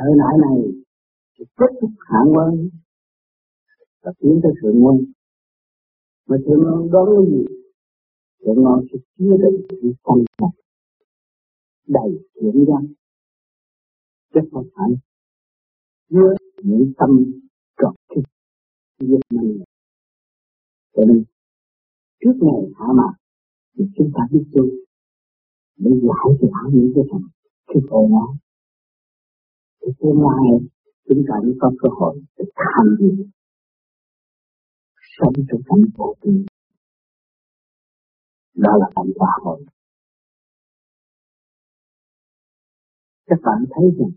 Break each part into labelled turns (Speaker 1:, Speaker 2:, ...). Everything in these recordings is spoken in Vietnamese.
Speaker 1: thời đại này thì kết thúc hạ quân và tiến tới thượng quân. Mà thượng quân đón cái gì? Thượng quân sẽ chia đến sự phân thật đầy chuyển ra chứ không phải chứa những tâm trọt kích giết mình. Cho nên, trước ngày hạ mạc thì chúng ta biết tu để giải tỏa những cái phần cái khổ não thì tương lai chúng ta mới có cơ hội để tham dự sống trong cảnh vô tư đó là cảnh quả hội các bạn thấy rằng,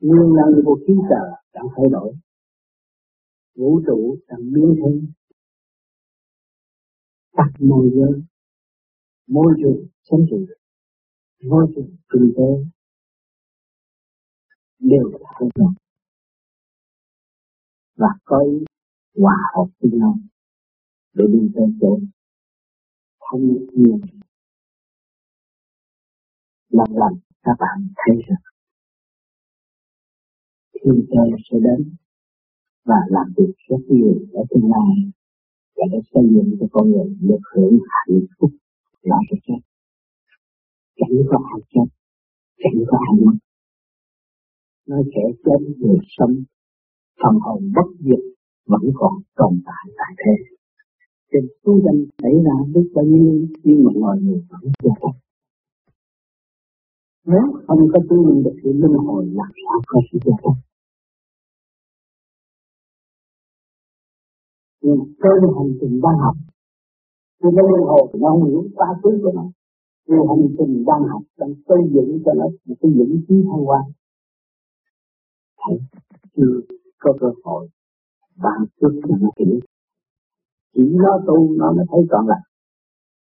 Speaker 1: nguyên năng của khí trời đang thay đổi. Vũ trụ đang biến thêm các môi giới, môi trường sinh trị, môi trường kinh tế đều là thay đổi và có ý hòa hợp với nhau để đi tới chỗ thanh nhiên lần lần các bạn thấy rằng thiên trời sẽ đến và làm việc rất nhiều ở tương lai và để xây dựng cho con người được hưởng hạnh phúc. Rõ chết. Chẳng có ai chết chẳng có ai mất nó sẽ chết người sống. Phần hồn bất diệt vẫn còn tồn tại tại thế. Thì tu danh xảy ra biết bao nhiêu, nhưng mà mọi người vẫn chưa thấy nếu không có tu mình được sự luân hồi làm sao có sự giải thoát nhưng trên hành trình đang học, thì nó luân hồi nó không hiểu quá khứ của nó. Vì hành trình đang học đang xây dựng cho nó một cái vững trí thăng hoa thấy chưa có cơ hội bạn trước những kỹ chỉ nó tu nó mới thấy trọn lành.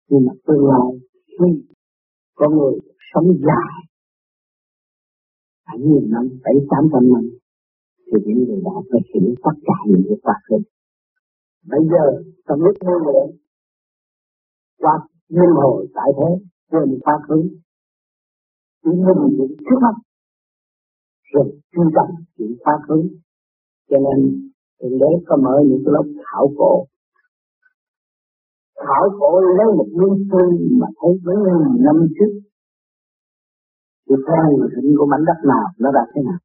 Speaker 1: Nhưng mà tương lai khi có người sống dài bảy nghìn năm bảy tám trăm năm, thì những người đó phải hiểu tất cả những cái quá khứ. Bây giờ, trong lúc ngôi luyện qua luân hồi tại thế, quên quá khứ, chỉ mình những trước mắt rồi chú trọng chuyện quá khứ. Cho nên, thượng đế có mở những cái lớp khảo cổ. Khảo cổ lấy một nguyên tư mà thấy mấy nghìn năm trước. Thì theo hình của mảnh đất nào, nó ra thế nào?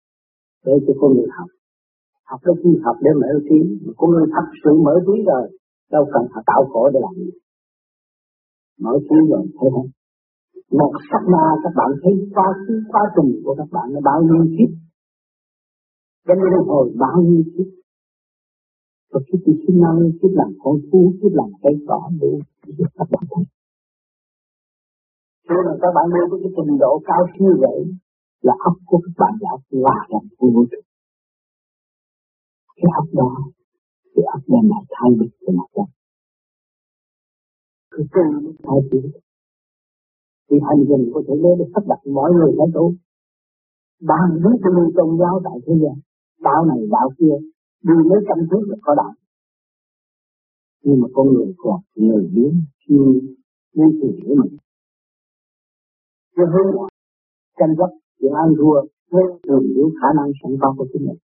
Speaker 1: Để cho con người học. Học cái khi học để mở trí mà con người thật sự mở trí rồi, đâu cần phải tạo cổ để làm gì. Mở trí rồi, thấy không? Một sắc na các bạn thấy qua khứ qua trùng của các bạn nó bao nhiêu kiếp? Cho nên hồi bao nhiêu kiếp? Và khi tôi sinh năng kiếp làm con thú, kiếp làm cây cỏ, đủ các bạn thấy. Nếu mà các bạn đưa có cái trình độ cao siêu vậy là óc của các bạn đã hòa nhập với vũ trụ cái óc đó, cái óc đem lại thay đổi cho mặt đất cứ tu thay đổi thì hành trình của thượng đế để sắp đặt mọi người phải tu. Ban với cho người tôn giáo tại thế gian. Đạo này, đạo kia, đi mấy trăm thước là có đạo. Nhưng mà con người còn người biến, khi như tìm hiểu mình cho hướng tranh chấp chuyện ăn thua với thường hiểu khả năng sẵn có của chính mình.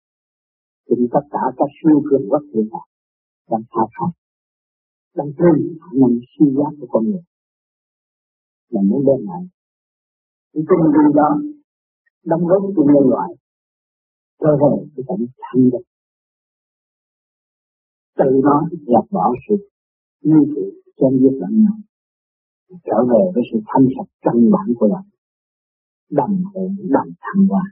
Speaker 1: Thì tất cả các siêu cường quốc hiện tại đang thao khát, đang trên khả năng suy giác của con người là muốn đem lại cái tinh ty đó đóng góp cho nhân loại cho về cái cảnh thanh định Từ đó dẹp bỏ sự như thị trong giết lẫn nhau trở về với sự thanh sạch căn bản của lòng đồng hồn đồng thăng hoa.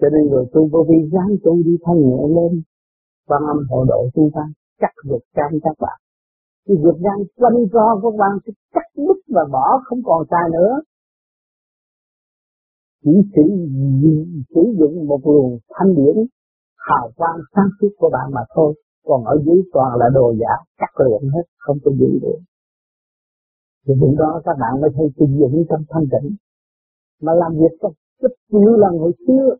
Speaker 2: Cho nên rồi tôi vô vi ráng tôi đi thanh nhẹ lên quan âm hộ độ chúng ta cắt ruột gan các bạn thì ruột gan quanh co của bạn sẽ cắt đứt và bỏ không còn xa nữa. Chỉ sử, sử dụng một luồng thanh điển hào quang sáng suốt của bạn mà thôi. Còn ở dưới toàn là đồ giả cắt luyện hết không có giữ được thì lúc đó các bạn mới thấy trình dụng trong thanh tịnh. Mà làm việc trong rất nhiều lần hồi xưa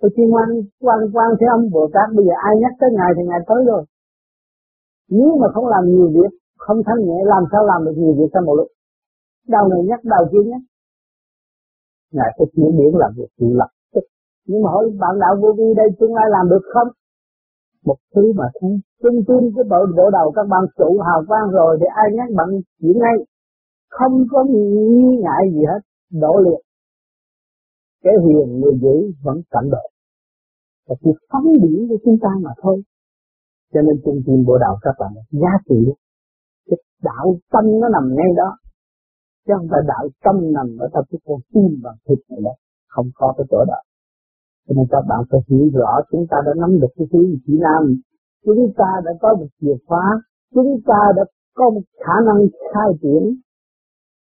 Speaker 2: tôi chuyên quan quan quan thế âm Bồ Tát. Bây giờ ai nhắc tới ngài thì ngài tới rồi. Nếu mà không làm nhiều việc,
Speaker 3: không thanh nhẹ, làm sao làm được nhiều việc trong một lúc? Đau này nhắc đầu kia nhắc. Ngài sẽ chuyển điển làm việc lập. Tức nhưng mà hỏi bạn đạo vô vi đây tương lai làm được không? Một thứ mà thôi chân tin cái bộ bộ đầu các bạn trụ hào quang rồi thì ai nhắc bạn chuyển ngay không có nghi ngại gì hết. Đổ liệt cái hiền người dữ vẫn cảnh độ. Và chỉ phóng điển của chúng ta mà thôi. Cho nên trung tâm bộ đạo các bạn, giá trị, cái đạo tâm nó nằm ngay đó. Chứ không phải đạo tâm nằm ở trong cái con tim và thịt này đó không có cái chỗ đó. Cho nên các bạn phải hiểu rõ chúng ta đã nắm được cái thứ chỉ nam. Chúng ta đã có một chìa khóa. Chúng ta đã có một khả năng khai triển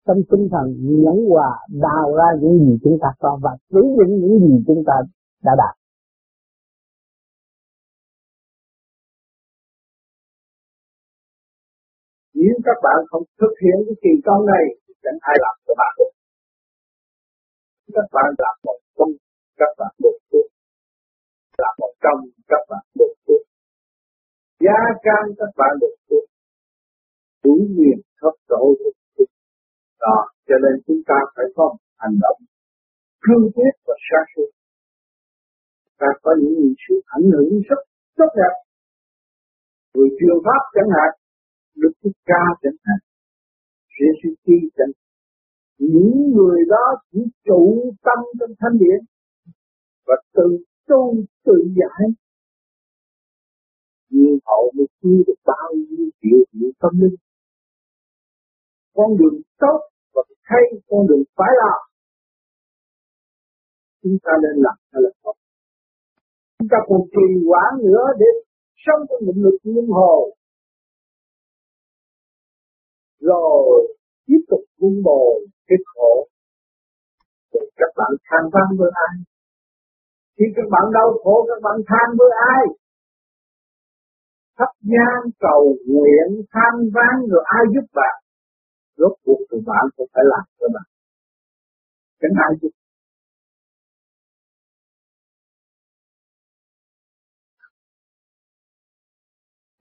Speaker 3: trong tinh thần nhẫn hòa đào ra những gì chúng ta có và sử dụng những gì chúng ta đã đạt.
Speaker 4: Nếu các bạn không thực hiện cái kỳ công này thì chẳng ai làm cho bạn được. Các bạn làm một công, các bạn được phước. Làm một công, các bạn được phước. Gia can các bạn được phước. Đủ quyền thấp độ được đó cho nên chúng ta phải có hành động cương quyết và sáng suốt ta có những sự ảnh hưởng rất rất đẹp người truyền pháp chẳng hạn Đức Thích Ca chẳng hạn, giê Chi chẳng hạn. Những người đó chỉ trụ tâm trong thanh điển và tự tu tự giải. Nhưng hậu mới chưa được bao nhiêu triệu triệu tâm linh. Con đường tốt hay con đường phải làm. Chúng ta nên làm cho là tốt Chúng ta còn trì hoãn nữa để sống trong định lực luân hồi. Rồi, tiếp tục vun bồi cái khổ. Rồi các bạn than vãn với ai? Khi các bạn đau khổ, các bạn than với ai? Thắp nhang cầu nguyện, than vãn rồi ai giúp bạn? Rốt cuộc thì bạn cũng phải làm cho bạn chẳng ai chứ.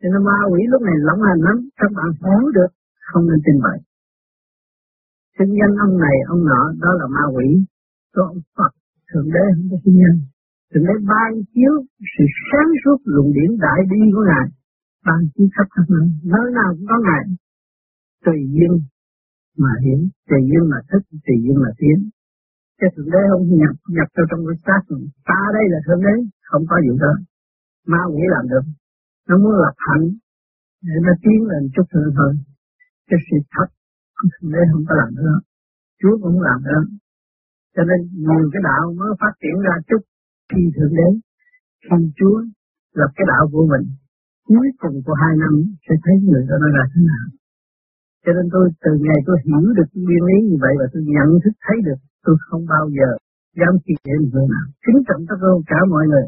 Speaker 3: Cho nên ma quỷ lúc này lỏng hành lắm, các bạn hiểu được không nên tin vậy Sinh danh ông này ông nọ đó là ma quỷ. Có ông Phật thượng đế không có sinh nhân. thượng đế ban chiếu sự sáng suốt luồng điển đại bi của ngài ban chiếu khắp các nơi. Nơi nào cũng có ngài. Tùy duyên mà hiển tùy duyên mà thích tùy duyên mà tiến. Cái thượng đế không nhập nhập vào trong cái xác mình. Ta đây là thượng đế, không có gì đó ma quỷ làm được. Nó muốn lập hạnh, để nó tiến lên chút nữa thôi. Cái sự thật thượng đế không có làm được. Chúa cũng làm được. Cho nên nhiều cái đạo mới phát triển ra chút khi thượng đế, khi Chúa lập cái đạo của mình. Cuối cùng của hai năm sẽ thấy người đó nó ra thế nào cho nên tôi, từ ngày tôi hiểu được nguyên lý như vậy và tôi nhận thức thấy được, tôi không bao giờ dám khi dễ người nào. Kính trọng tất cả mọi người,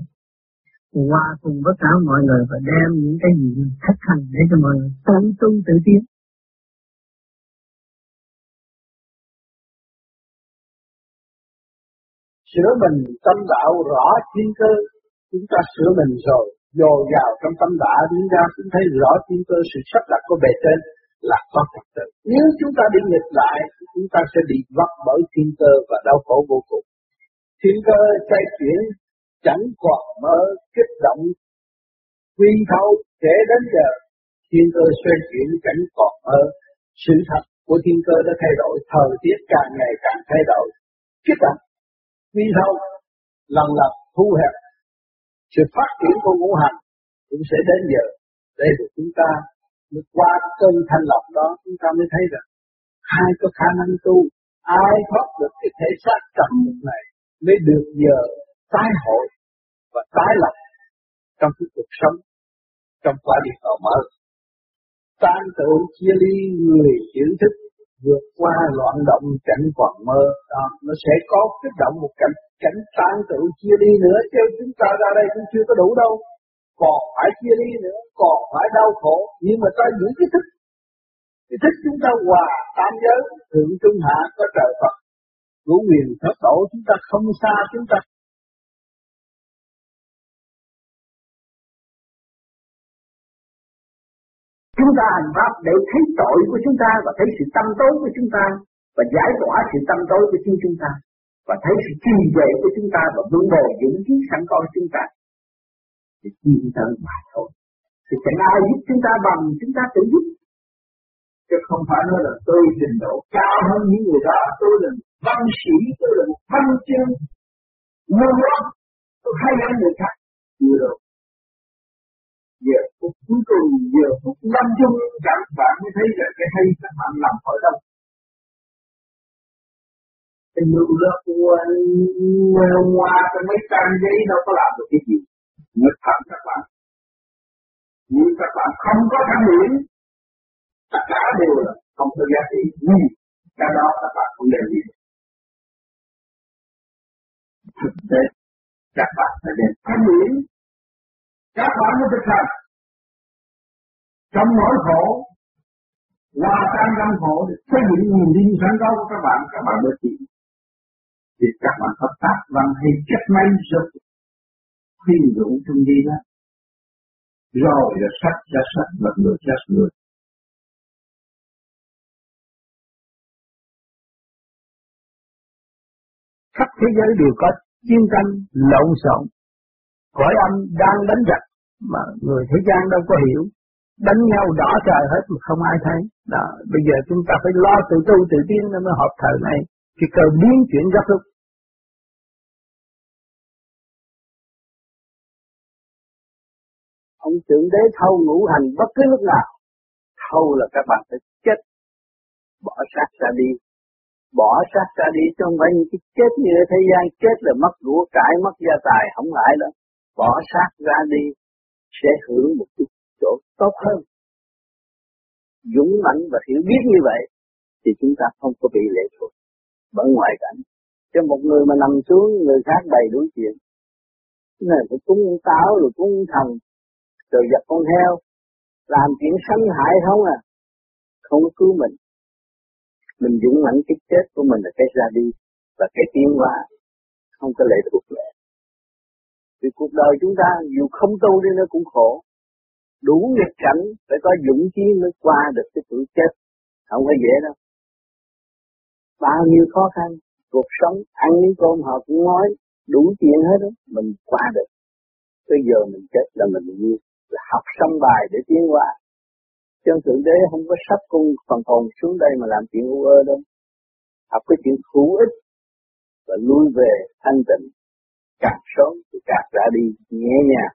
Speaker 3: hòa cùng với cả mọi người và đem những cái gì thách hành để cho mọi người tự tu tự tiến.
Speaker 4: Sửa mình tâm đạo rõ thiên cơ, chúng ta sửa mình rồi dồi dào trong tâm đạo chúng ta cũng thấy rõ thiên cơ, sự sắp đặt của bề trên là có trật tự. Nếu chúng ta đi nghịch lại, chúng ta sẽ bị vấp bởi thiên cơ và đau khổ vô cùng. Thiên cơ xoay chuyển, chẳng còn mơ, kích động quy thâu kể đến giờ. Thiên cơ xoay chuyển, chẳng còn mơ. Sự thật của thiên cơ đã thay đổi, thời tiết càng ngày càng thay đổi. Kích động quy thâu lần lần thu hẹp. Sự phát triển của ngũ hành cũng sẽ đến giờ. Để được chúng ta mới qua cơn thanh lọc đó, chúng ta mới thấy rằng ai có khả năng tu, ai thoát được cái thể xác trầm mục này mới được giờ tái hội và tái lập trong cái cuộc sống, trong quả địa cầu mở. Tan tự chia ly người hiểu thức, vượt qua loạn động cảnh còn mơ, đó, nó sẽ có kích động một cảnh cảnh tan tự chia ly nữa chứ chúng ta ra đây cũng chưa có đủ đâu còn phải chia ly nữa, còn phải đau khổ. Nhưng mà ta giữ cái thức cái thức chúng ta hòa tam giới, thượng trung hạ, có trời Phật. Ngũ quyền thất tổ, chúng ta không xa chúng ta. Chúng ta hành pháp để thấy tội của chúng ta và thấy sự tâm tối của chúng ta và giải tỏa sự tâm tối của chính chúng ta và thấy sự trì vệ của chúng ta và vun bồi những trí sẵn có của chúng ta để tiến tới mà thôi. Thì chẳng ai giúp chúng ta bằng, chúng ta tự giúp.
Speaker 5: Chứ không phải nói là tôi trình độ cao hơn những người đó. Tôi là văn sĩ, tôi là một văn chương. Ngu ngốc tôi hay hơn người khác. Chưa đâu giờ phút cuối cùng, giờ phút lâm chung, các bạn mới thấy là cái hay các bạn làm khỏi đâu. Cái nụ lớp qua qua cái mấy trang giấy đâu có làm được cái gì nhất thật các bạn. Nhưng các bạn không có tham điểm tất cả đều là không có giá trị. Nhưng cái đó các bạn không đem đi thực tế, các bạn phải đem tham điểm các bạn mới thực hành. Trong nỗi khổ hòa tan tâm khổ để xây dựng niềm tin sẵn có của các bạn các bạn mới chịu thì các bạn hợp tác bằng hay chất máy giúp khuyên dụ trong đi đó rồi là sắc ra sắc và người ra người.
Speaker 4: Khắp thế giới đều có chiến tranh lộn xộn. Cõi âm đang đánh giặc mà người thế gian đâu có hiểu. Đánh nhau đỏ trời hết mà không ai thấy. Đó, bây giờ chúng ta phải lo tự tu tự tiến nó mới hợp thời này. Thì cơ biến chuyển gấp lúc ông thượng đế thâu ngũ hành bất cứ lúc nào, thâu là các bạn phải chết, bỏ xác ra đi. Bỏ xác ra đi chứ không phải những cái chết như ở thế gian, chết là mất của cải, mất gia tài, không lại đó bỏ xác ra đi, sẽ hưởng một cái chỗ tốt hơn. Dũng mãnh và hiểu biết như vậy, thì chúng ta không có bị lệ thuộc bởi ngoại cảnh. Cho một người mà nằm xuống, người khác đầy đủ chuyện, cái này phải cúng táo rồi cúng thần rồi giật con heo, làm chuyện sanh hại không à? Không cứu mình. Mình dũng mãnh cái chết của mình là cái ra đi và cái tiến hóa không có lệ thuộc lệ. Vì cuộc đời chúng ta dù không tu đi nó cũng khổ. Đủ nghịch cảnh phải có dũng chí mới qua được cái tuổi chết. Không có dễ đâu. Bao nhiêu khó khăn, cuộc sống ăn miếng cơm họ cũng nói đủ chuyện hết đó mình qua được. Bây giờ mình chết là mình như là học xong bài để tiến hóa. Chân thượng đế không có sắp cung phần hồn xuống đây mà làm chuyện u ơ đâu. Học cái chuyện hữu ích và lui về thanh tịnh. Càng sớm thì càng ra đi nhẹ nhàng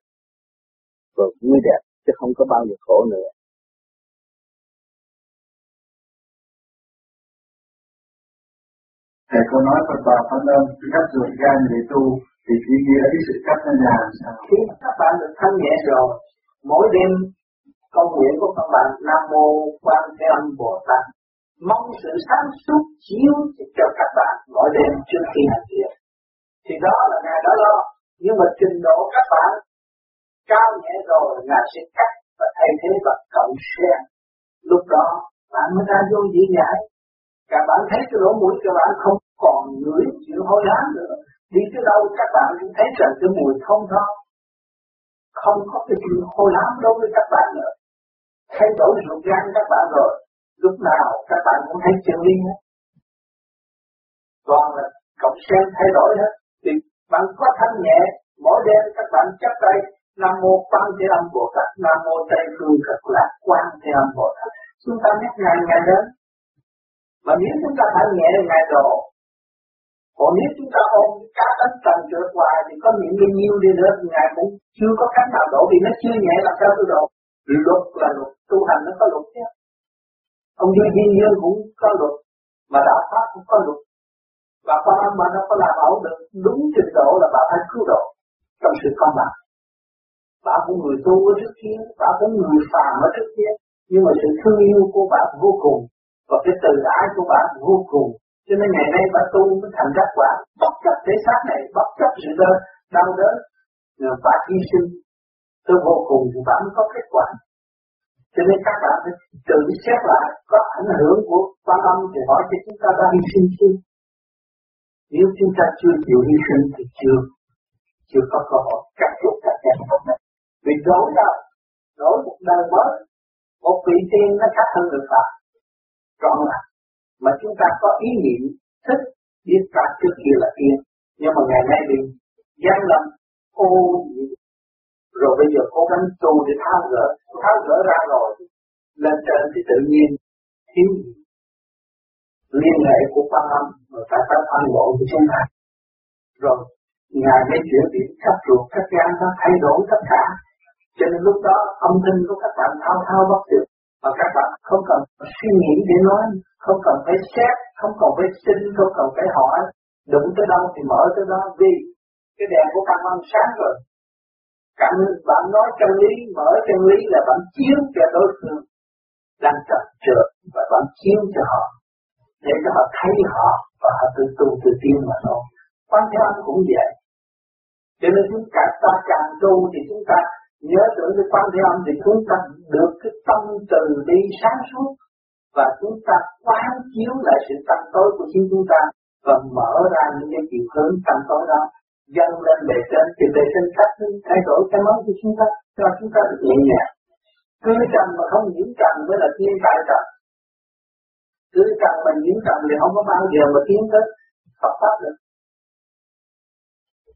Speaker 4: và vui đẹp chứ không có bao giờ khổ nữa.
Speaker 5: Thầy có nói Phật bà Phật Lâm cách ruột gan để tu thì ý nghĩa cái sự cách nó là sao?
Speaker 2: Khi các bạn được thanh nhẹ rồi, mỗi đêm công nguyện của các bạn Nam Mô Quan Thế Âm Bồ Tát mong sự sáng suốt chiếu cho các bạn mỗi đêm trước khi hành thiện. Thì đó là Ngài đã lo, nhưng mà trình độ các bạn cao nhẹ rồi Ngài sẽ cắt và thay thế bằng cộng sen. Lúc đó bạn mới ra vô dĩ giải Các bạn thấy cái lỗ mũi các bạn không còn ngửi chịu hôi hám nữa. Đi tới đâu các bạn cũng thấy rằng cái mùi thông thoáng không có cái chuyện khô lắm đối với các bạn nữa. Thay đổi ruột gan các bạn rồi. Lúc nào các bạn cũng thấy chân lý hết. Còn là cộng sen thay đổi hết. Thì bạn có thanh nhẹ, mỗi đêm các bạn chấp tay Nam mô Quan Thế Âm Bồ Tát, Nam mô Tây Phương Cực Lạc Quan Thế Âm Bồ Tát. Chúng ta nhắc ngày ngày đến. Mà nếu chúng ta phải nhẹ ngày rồi còn nếu chúng ta ôm cá tánh trần trượt hoài thì có những bao nhiêu đi nữa ngài cũng chưa có cách nào đổ vì nó chưa nhẹ làm sao tôi đổ. Luật là luật, tu hành nó có luật chứ. Ông đi thiên dương cũng có luật, mà đạo pháp cũng có luật. Và con âm mà nó có làm ẩu được đúng trình độ là bà phải cứu độ trong sự công bằng. Bà cũng người tu ở trước kia, bà cũng người phàm ở trước kia, nhưng mà sự thương yêu của bạn vô cùng và cái từ ái của bạn vô cùng cho nên ngày nay bà tu mới thành đắc quả. Bất chấp thế xác này bất chấp sự đau đau đớn bà hy sinh. Tôi vô cùng thì bà mới có kết quả. Cho nên các bạn phải tự xét lại có ảnh hưởng của quan âm thì hỏi cho chúng ta đã hy sinh chưa? Nếu chúng ta chưa chịu hy sinh thì chưa chưa có cơ hội cắt chút cắt kẹt vì đổi đời, đổi một đời mới một vị tiên nó khác hơn người Phật trọn là mà chúng ta có ý niệm thích biết ta trước kia là yên nhưng mà ngày nay bị gian lận ô nhiễm. Rồi bây giờ cố gắng tu để tháo gỡ. Tháo gỡ ra rồi, lên trên thì tự nhiên, thiếu liên hệ của ba âm và các phải an bộ của chúng ta. Rồi, ngài mới chuyển điểm các ruột các gan, nó thay đổi tất cả. Cho nên lúc đó, âm thanh của các bạn thao thao bất tuyệt và các bạn không cần suy nghĩ để nói, không cần phải xét, không cần phải xin, không cần phải hỏi. Đụng tới đâu thì mở tới đó, vì cái đèn của các bạn sáng rồi. Cảm bạn nói chân lý, mở chân lý là bạn chiếu cho đối phương đang trật trượt và bạn chiếu cho họ, để cho họ thấy họ và họ tự tu tự tiên mà thôi. Quan thế âm cũng vậy. Cho nên chúng ta càng tu thì chúng ta nhớ tưởng cái quan thế âm thì chúng ta được cái tâm từ bi sáng suốt và chúng ta quán chiếu lại sự tâm tối của chính chúng ta và mở ra những cái chiều hướng tâm tối đó. Dâng lên bề trên, thì bề trên cách thay đổi cái món của chúng ta, cho chúng ta được nhẹ nhàng. Cứ trần mà không nhiễm trần mới là thiên tại trần cứ trần mà nhiễm trần thì không có bao giờ mà tiến tới Phật pháp được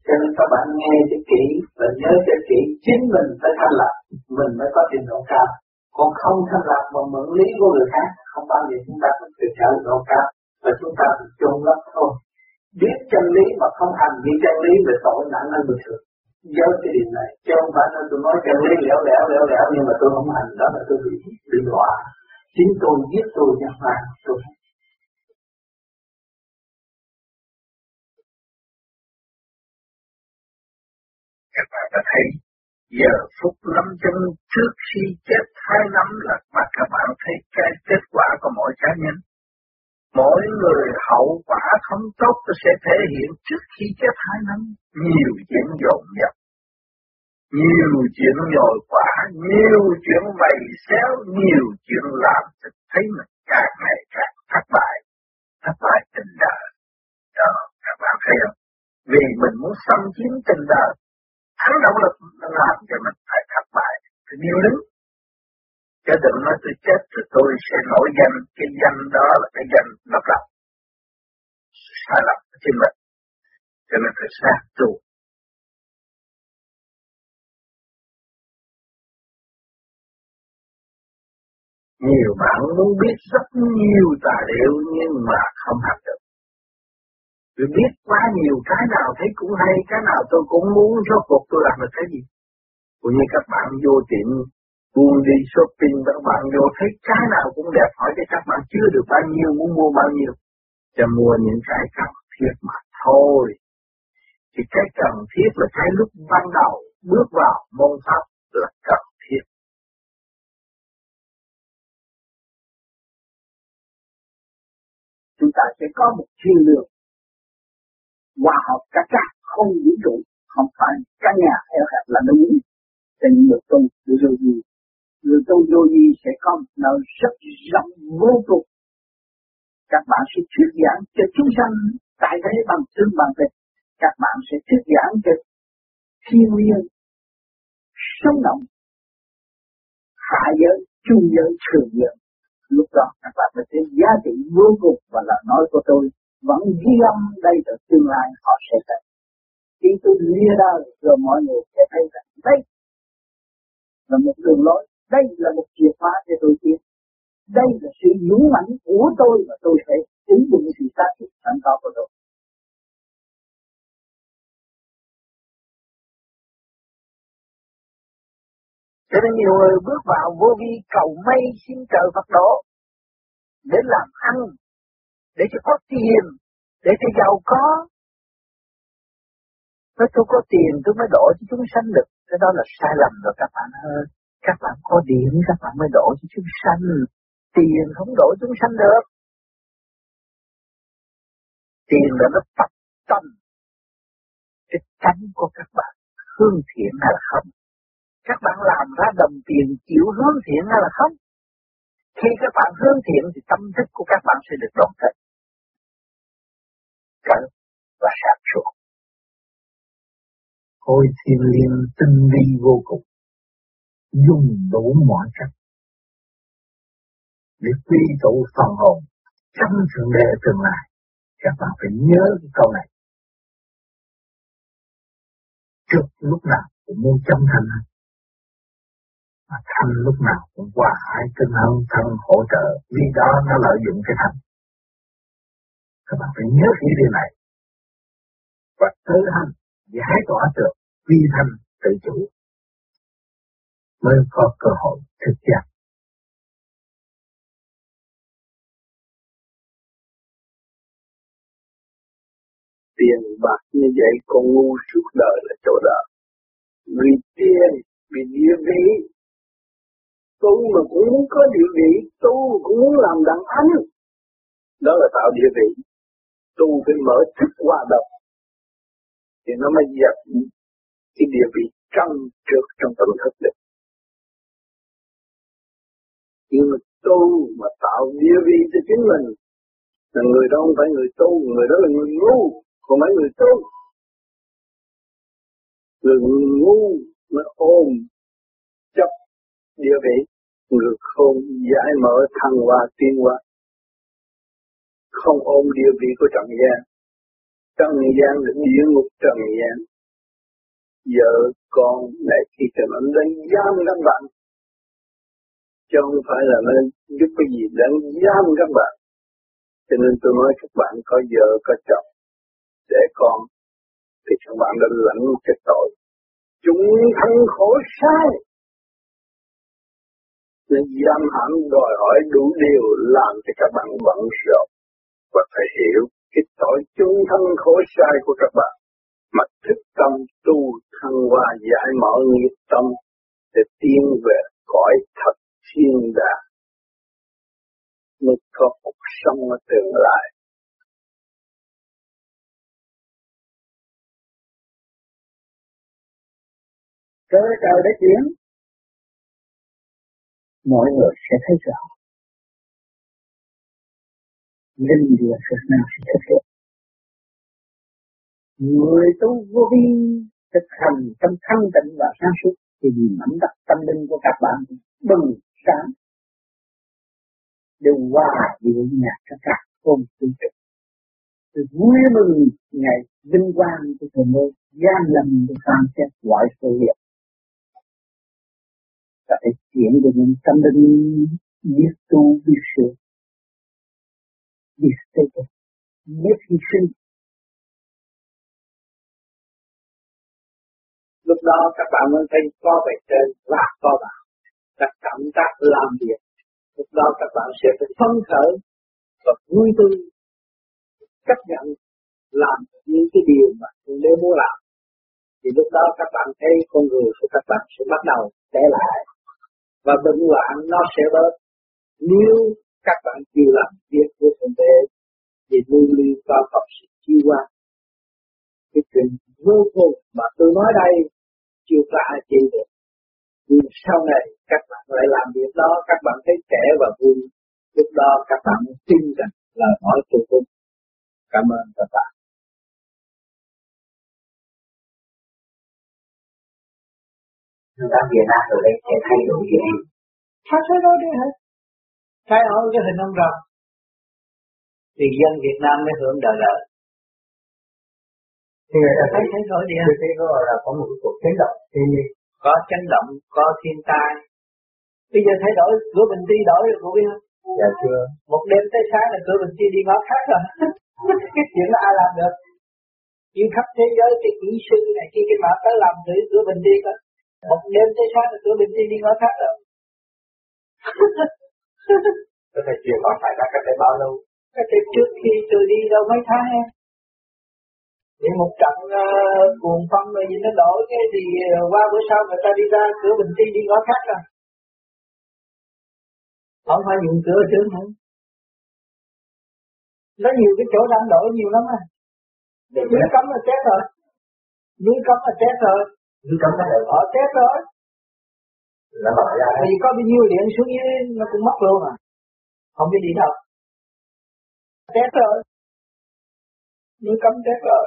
Speaker 2: cho nên các bạn nghe cho kỹ và nhớ cho kỹ, chính mình phải thanh lập mình mới có trình độ cao. Còn không thanh lập mà mượn lý của người khác, không bao giờ chúng ta có thể trở độ cao. Và chúng ta bị chung lắm thôi. Biết chân lý mà không hành vi chân lý về tội nặng hơn bình thường. Nhớ cái điều này. Chứ không phải là tôi nói chân lý lẻo lẻo lẻo lẻo, nhưng mà tôi không hành, đó là tôi bị bị đọa. Chính tôi giết tôi chứ không phải tôi
Speaker 6: các bạn đã thấy, giờ phút lâm chân trước khi chết hai năm là mà các bạn thấy cái kết quả của mỗi cá nhân. Mỗi người hậu quả không tốt tôi sẽ thể hiện trước khi chết hai năm. Nhiều chuyện dồn dập, nhiều chuyện nhồi quả nhiều chuyện bày xéo, nhiều chuyện làm cho thấy mình càng ngày càng thất bại thất bại tình đời. Đó, các bạn thấy không? Vì mình muốn xâm chiếm tình đời thắng động lực làm cho mình phải thất bại thì nhiều lắm. cho đừng nói tôi chết rồi tôi sẽ nổi danh, cái danh đó là cái danh độc lập. Sai lầm của chính mình. Cho nên phải sát tu nhiều bạn muốn biết rất nhiều tài liệu nhưng mà không học được. Tôi biết quá nhiều cái nào thấy cũng hay, cái nào tôi cũng muốn rốt cuộc tôi làm được cái gì. Cũng như các bạn vô tiệm buôn đi shopping, các bạn vô thấy cái nào cũng đẹp, hỏi cho các bạn chưa được bao nhiêu, muốn mua bao nhiêu. Cho mua những cái cần thiết mà thôi. Thì cái cần thiết là cái lúc ban đầu bước vào môn pháp là cần thiết.
Speaker 2: Chúng ta sẽ có một thiên đường hòa hợp cả cả không vũ trụ, không phải căn nhà eo hẹp là đúng. Cho những người tu vô gì? Người tu vô gì sẽ có một nơi rất rộng vô cùng. Các bạn sẽ thuyết giảng cho chúng sanh tại thế bằng tương bằng thịt các bạn sẽ thuyết giảng cho thiên nhiên sống động, hạ giới trung giới thường giới. Lúc đó các bạn sẽ thấy giá trị vô cùng và là nói của tôi vẫn ghi âm đây là tương lai họ sẽ thấy. Khi tôi lìa đời rồi mọi người sẽ thấy rằng đây là một đường lối, đây là một chìa khóa để tôi tiến. Đây là sự dũng mãnh của tôi và tôi sẽ chứng dụng sự xác thực sẵn có của tôi.
Speaker 6: Cho nên nhiều người bước vào vô vi cầu may xin trợ Phật độ để làm ăn để cho có tiền, để cho giàu có. Nói tôi có tiền tôi mới đổ cho chúng sanh được, cái đó là sai lầm rồi các bạn ơi. Các bạn có điểm các bạn mới đổ cho chúng sanh, tiền không đổ chúng sanh được. Tiền là nó tập tâm cái tánh của các bạn hương thiện hay là không. Các bạn làm ra đồng tiền chịu hướng thiện hay là không. Khi các bạn hướng thiện thì tâm thức của các bạn sẽ được đón tết cẩn và sáng suốt. Khối thiên liên tinh vi vô cùng, dùng đủ mọi cách để quy tụ phần hồn trong thượng đề tương lai. Các bạn phải nhớ cái câu này. Trước lúc nào cũng muốn chân thành mà thanh lúc nào cũng hòa hải tinh hơn thân hỗ trợ vì đó nó lợi dụng cái thanh các bạn phải nhớ kỹ điều này. Và tự hành giải tỏa được vi thanh tự chủ. Mới có cơ hội thực hiện.
Speaker 4: Tiền bạc như vậy con ngu suốt đời là chỗ đó. Vì tiền, vì địa vị. Tu mà cũng muốn có địa vị, tu cũng muốn làm đặng anh. Đó là tạo địa vị tu phải mở thức qua đầu thì nó mới dập cái địa vị trong trước trong tâm thức được. Nhưng mà tu mà tạo địa vị cho chính mình, là người đó không phải người tu, người đó là người ngu, không phải người tu. Người ngu mới ôm chấp địa vị, người không giải mở thăng hoa tiên hoa không ôm địa vị của trần gian trần gian là địa ngục trần gian vợ con này khi cần nó lên giam các bạn. Chứ không phải là nó giúp cái gì để giam các bạn. Cho nên tôi nói các bạn có vợ, có chồng, để con, thì các bạn đã lãnh cái tội. Chúng thân khổ sai. Nên giam hãm đòi hỏi đủ điều làm cho các bạn bận rộn và phải hiểu cái tội chung thân khổ sai của các bạn. Mà thức tâm tu thăng hoa giải mở nghiệp tâm để tiến về cõi thật thiên đàng. Mới có cuộc sống ở tương lai.
Speaker 7: Cơ trời đã chuyển. Mọi người sẽ thấy rõ linh địa cực nào sẽ thực hiện người tu vô vi, thực hành trong thanh tịnh và sáng suốt, thì nhìn mảnh đất tâm linh của các bạn bừng sáng. Đều hòa điệu nhạc các cả không tự trực sự vui mừng ngày vinh quang của thầy mơ gian lầm của phàm xét loại sự việc phải chuyện của những tâm linh biết tu biết sửa biết xây dựng biết hy sinh
Speaker 4: lúc đó các bạn mới thấy có về trên và có bạn. Các cảm giác làm việc. Lúc đó các bạn sẽ phải phấn khởi và vui tươi. Chấp nhận làm những cái điều mà nếu muốn làm. Thì lúc đó các bạn thấy con người của các bạn sẽ bắt đầu trở lại. Và bệnh hoạn nó sẽ bớt. Nếu các bạn chịu làm việc của thượng đế thì luôn luôn có Phật sự chiêu qua cái chuyện vô cùng mà tôi nói đây chưa có ai chịu được. Nhưng sau này các bạn lại làm việc đó các bạn thấy trẻ và vui. Lúc đó các bạn tin rằng là nói tôi đúng. Cảm ơn các bạn.
Speaker 7: Chúng ta Việt Nam từ đây sẽ thay đổi gì? Em?
Speaker 4: Sao thay đổi đi hả? Thay đổi cái hình ông rồng thì dân Việt Nam mới hưởng đời đời.
Speaker 7: Thì người ta
Speaker 4: thấy thay đổi đi?
Speaker 7: Thì gọi là có một cuộc chấn động thiên nhiên.
Speaker 4: Có chấn động, có thiên tai. Bây giờ thay đổi, cửa Bình Ti đổi biết không?
Speaker 7: Dạ chưa.
Speaker 4: Một đêm tới sáng là cửa Bình Ti đi ngõ khác rồi. cái chuyện đó ai làm được? Nhưng khắp thế giới cái kỹ sư này kia cái mà tới làm thử cửa Bình Ti coi một đêm tới sáng là cửa bệnh đi đi ngõ khác rồi
Speaker 7: Cái này chuyện đó phải ra cách đây bao lâu?
Speaker 4: Cách đây trước khi tôi đi đâu mấy tháng em? Thì một trận uh, cuồng phong rồi gì nó đổi cái thì uh, qua bữa sau người ta đi ra cửa bình ti đi ngõ khác rồi Không phải dùng cửa trước không Nó nhiều cái chỗ đang đổi nhiều lắm à. Dưới cấm là chết rồi. Dưới cấm là chết rồi.
Speaker 7: Dưới cấm nó
Speaker 4: Ở chết rồi
Speaker 7: Nó mở ra
Speaker 4: Vì có bao nhiêu điện xuống dưới nó cũng mất luôn à. Không biết đi đâu. Chết rồi. Núi cấm chết rồi.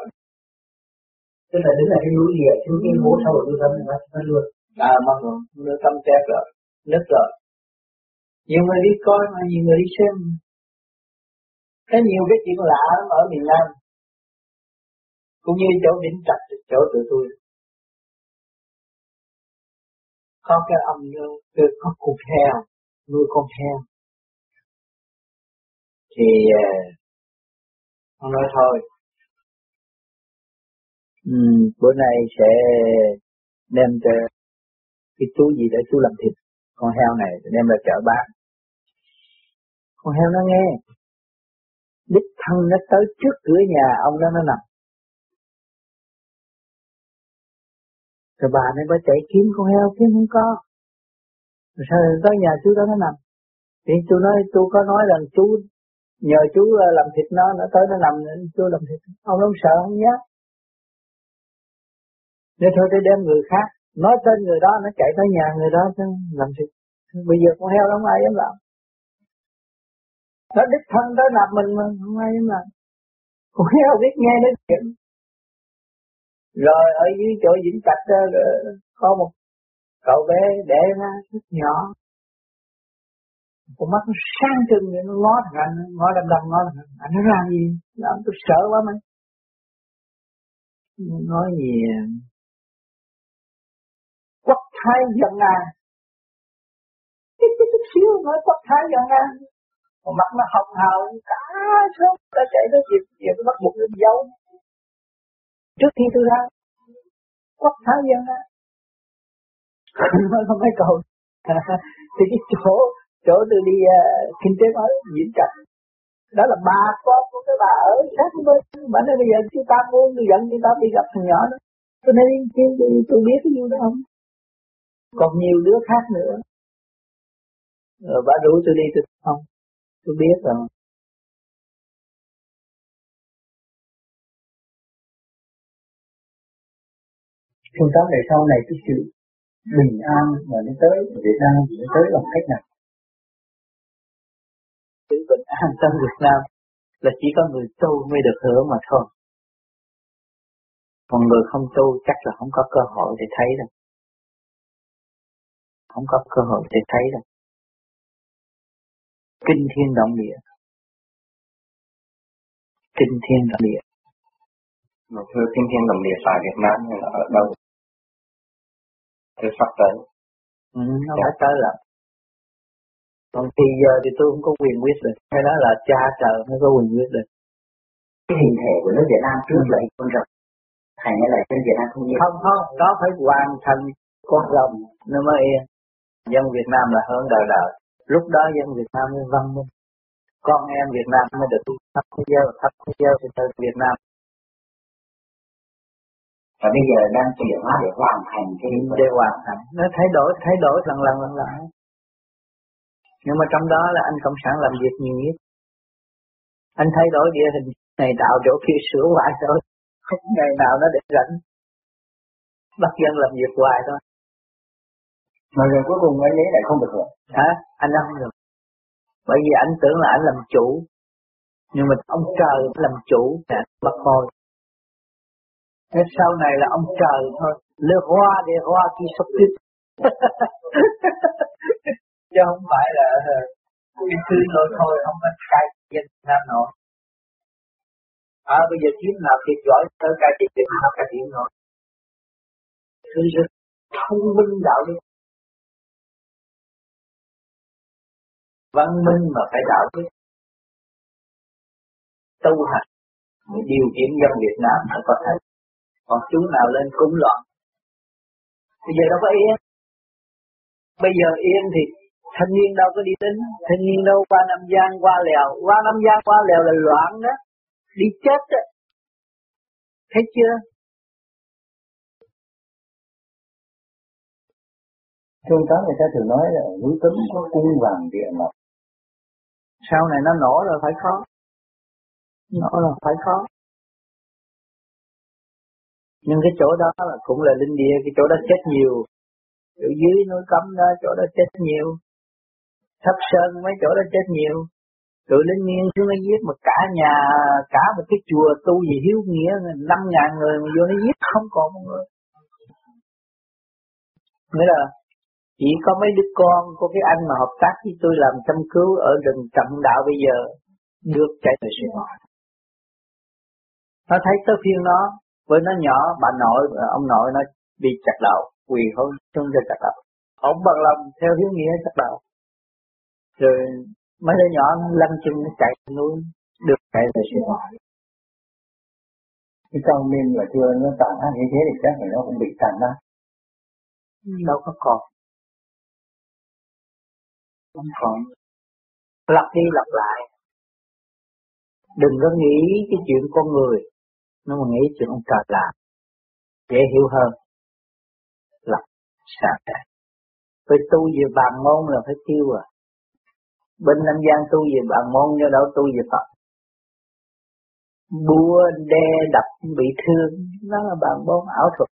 Speaker 7: Tức là đứng là cái núi gì ở xuống cái hố sau núi cấm nó nó luôn.
Speaker 4: À mất rồi Núi cấm chết rồi. Nứt rồi.
Speaker 2: Nhiều người đi coi mà nhiều người đi xem. Có nhiều cái chuyện lạ ở miền Nam. Cũng như chỗ Vĩnh Trạch chỗ tụi tôi có cái ông tôi có cục heo nuôi con heo thì à, ông nói thôi. Ừ, bữa nay sẽ đem cho cái chú gì để chú làm thịt con heo này đem ra chợ bán. Con heo nó nghe. Đích thân nó tới trước cửa nhà ông đó nó nằm rồi bà này bà chạy kiếm con heo kiếm không có. Rồi sao tới nhà chú đó nó nằm. Thì chú nói chú có nói rằng chú nhờ chú ờ, làm thịt nó nó tới nó nằm chú làm thịt. Ông không sợ không nhá, nên thôi tôi đem người khác nói tên người đó nó chạy tới nhà người đó làm thịt. Bây giờ con heo đó không ai dám làm. Nó đích thân tới nạp mình mà không ai dám làm. Con heo biết nghe nói chuyện rồi ở dưới chỗ vĩnh trạch đó có một cậu bé để ra rất nhỏ. Con mắt nó sáng trưng vậy nó ngó thằng anh ngó đầm đầm, ngó thằng anh. Nó ra gì? Làm tôi sợ quá mày, nói gì? Quốc thái dân an. Cái cái chút xíu nói quốc thái dân an. Con mắt nó hồng hào cả sớm ta chạy tới việc việc nó bắt buộc nó dấu trước khi tôi ra quốc thái dân an không phải cầu thì cái chỗ chỗ tôi đi uh, kinh tế mới diễn trạch đó là bà con của cái bà ở sát bên. Bà nói bây giờ chúng ta muốn tôi dẫn chúng ta đi gặp thằng nhỏ đó. Tôi nói chứ tôi biết cái gì đó không? Còn nhiều đứa khác nữa. Rồi bà rủ tôi đi tôi không tôi biết rồi.
Speaker 1: Chúng ta này sau này cái sự bình an mà nó tới, Việt Nam thì nó tới bằng cách nào?
Speaker 2: Sự bình an trong Việt Nam là chỉ có người tu mới được hưởng mà thôi. Còn người không tu chắc là không có cơ hội để thấy đâu. Không có cơ hội để thấy đâu. Kinh thiên động địa. Kinh thiên động địa.
Speaker 6: Mà thưa kinh thiên động địa tại Việt Nam hay là ở đâu? Thưa sắp tới.
Speaker 2: Ừ, nó phải tới là còn thì giờ thì tôi không có quyền quyết được hay đó là cha trời mới có quyền quyết được
Speaker 1: cái hình thể của nước Việt Nam trước là con rồng thành ra là dân Việt Nam không yên
Speaker 2: không không đó phải hoàn thành con rồng nó mới yên. Dân Việt Nam là hơn đời đời. Lúc đó dân Việt Nam mới văn minh. Con em Việt Nam mới được thắp thế giới thắp thế giới từ Việt Nam
Speaker 1: và bây giờ đang chuyển hóa để hoàn thành cái
Speaker 2: để hoàn thành. Nó thay đổi thay đổi lần lần lần lần. Nhưng mà trong đó là anh cộng sản làm việc nhiều nhất. Anh thay đổi địa hình này tạo chỗ kia sửa hoài thôi. Không ngày nào nó để rảnh. Bắt dân làm việc hoài thôi.
Speaker 1: Mà rồi cuối cùng anh ấy lại không được hưởng
Speaker 2: hả? Anh không được. Bởi vì anh tưởng là anh làm chủ. Nhưng mà ông trời làm chủ. Là bắt thôi Thế sau này là ông trời thôi. Le roi des rois qui s'occupe Chứ không phải là ờ, cái thứ thôi thôi, không có cai dân Nam nổi À bây giờ kiếm nào thiệt giỏi tới cai trị Việt Nam cai trị nổi Thứ rất thông minh đạo đức. Văn minh mà phải đạo đức. Tu hành mới điều kiện dân Việt Nam mới có thể còn chú nào lên cúng loạn. Bây giờ đâu có yên. Bây giờ yên thì thanh niên đâu có đi tính. Thanh niên đâu qua Nam Giang qua lèo. Qua Nam Giang qua lèo là loạn đó. Đi chết đó. Thấy chưa?
Speaker 1: Trung tá người ta thường nói là núi cấm có cung vàng địa ngọc.
Speaker 2: Sau này nó nổ rồi phải khó. Nổ rồi phải khó nhưng cái chỗ đó là cũng là linh địa, cái chỗ đó chết nhiều. Chỗ dưới núi cấm đó, chỗ đó chết nhiều. Thấp sơn, mấy chỗ đó chết nhiều. Tụi linh nghiêng xuống nó giết mà cả nhà, cả một cái chùa tu gì hiếu nghĩa, năm ngàn người mà vô nó giết không còn một người. Nghĩa là chỉ có mấy đứa con của cái anh mà hợp tác với tôi làm chăm cứu ở rừng trọng đạo bây giờ, được chạy về sinh hoạt nó thấy tới phiên nó với nó nhỏ bà nội ông nội nó bị chặt đầu quỳ hôn chung cho chặt đầu. Ông bằng lòng theo hiếu nghĩa chặt đầu. Rồi mấy đứa nhỏ nó lăn chân nó chạy núi được chạy về sinh hoạt
Speaker 1: cái con miên mà chưa nó tàn ác như thế thì chắc là nó cũng bị tàn ác
Speaker 2: đâu có còn.
Speaker 1: Không còn.
Speaker 2: Lặp đi lặp lại. Đừng có nghĩ cái chuyện con người nó mà nghĩ chuyện ông trời làm. Dễ hiểu hơn lập xa ra phải tu về bàn môn là phải tiêu à. Bên Nam Giang tu về bàn môn do đâu tu về Phật. Búa, đe, đập, bị thương, nó là bàn môn ảo thuật.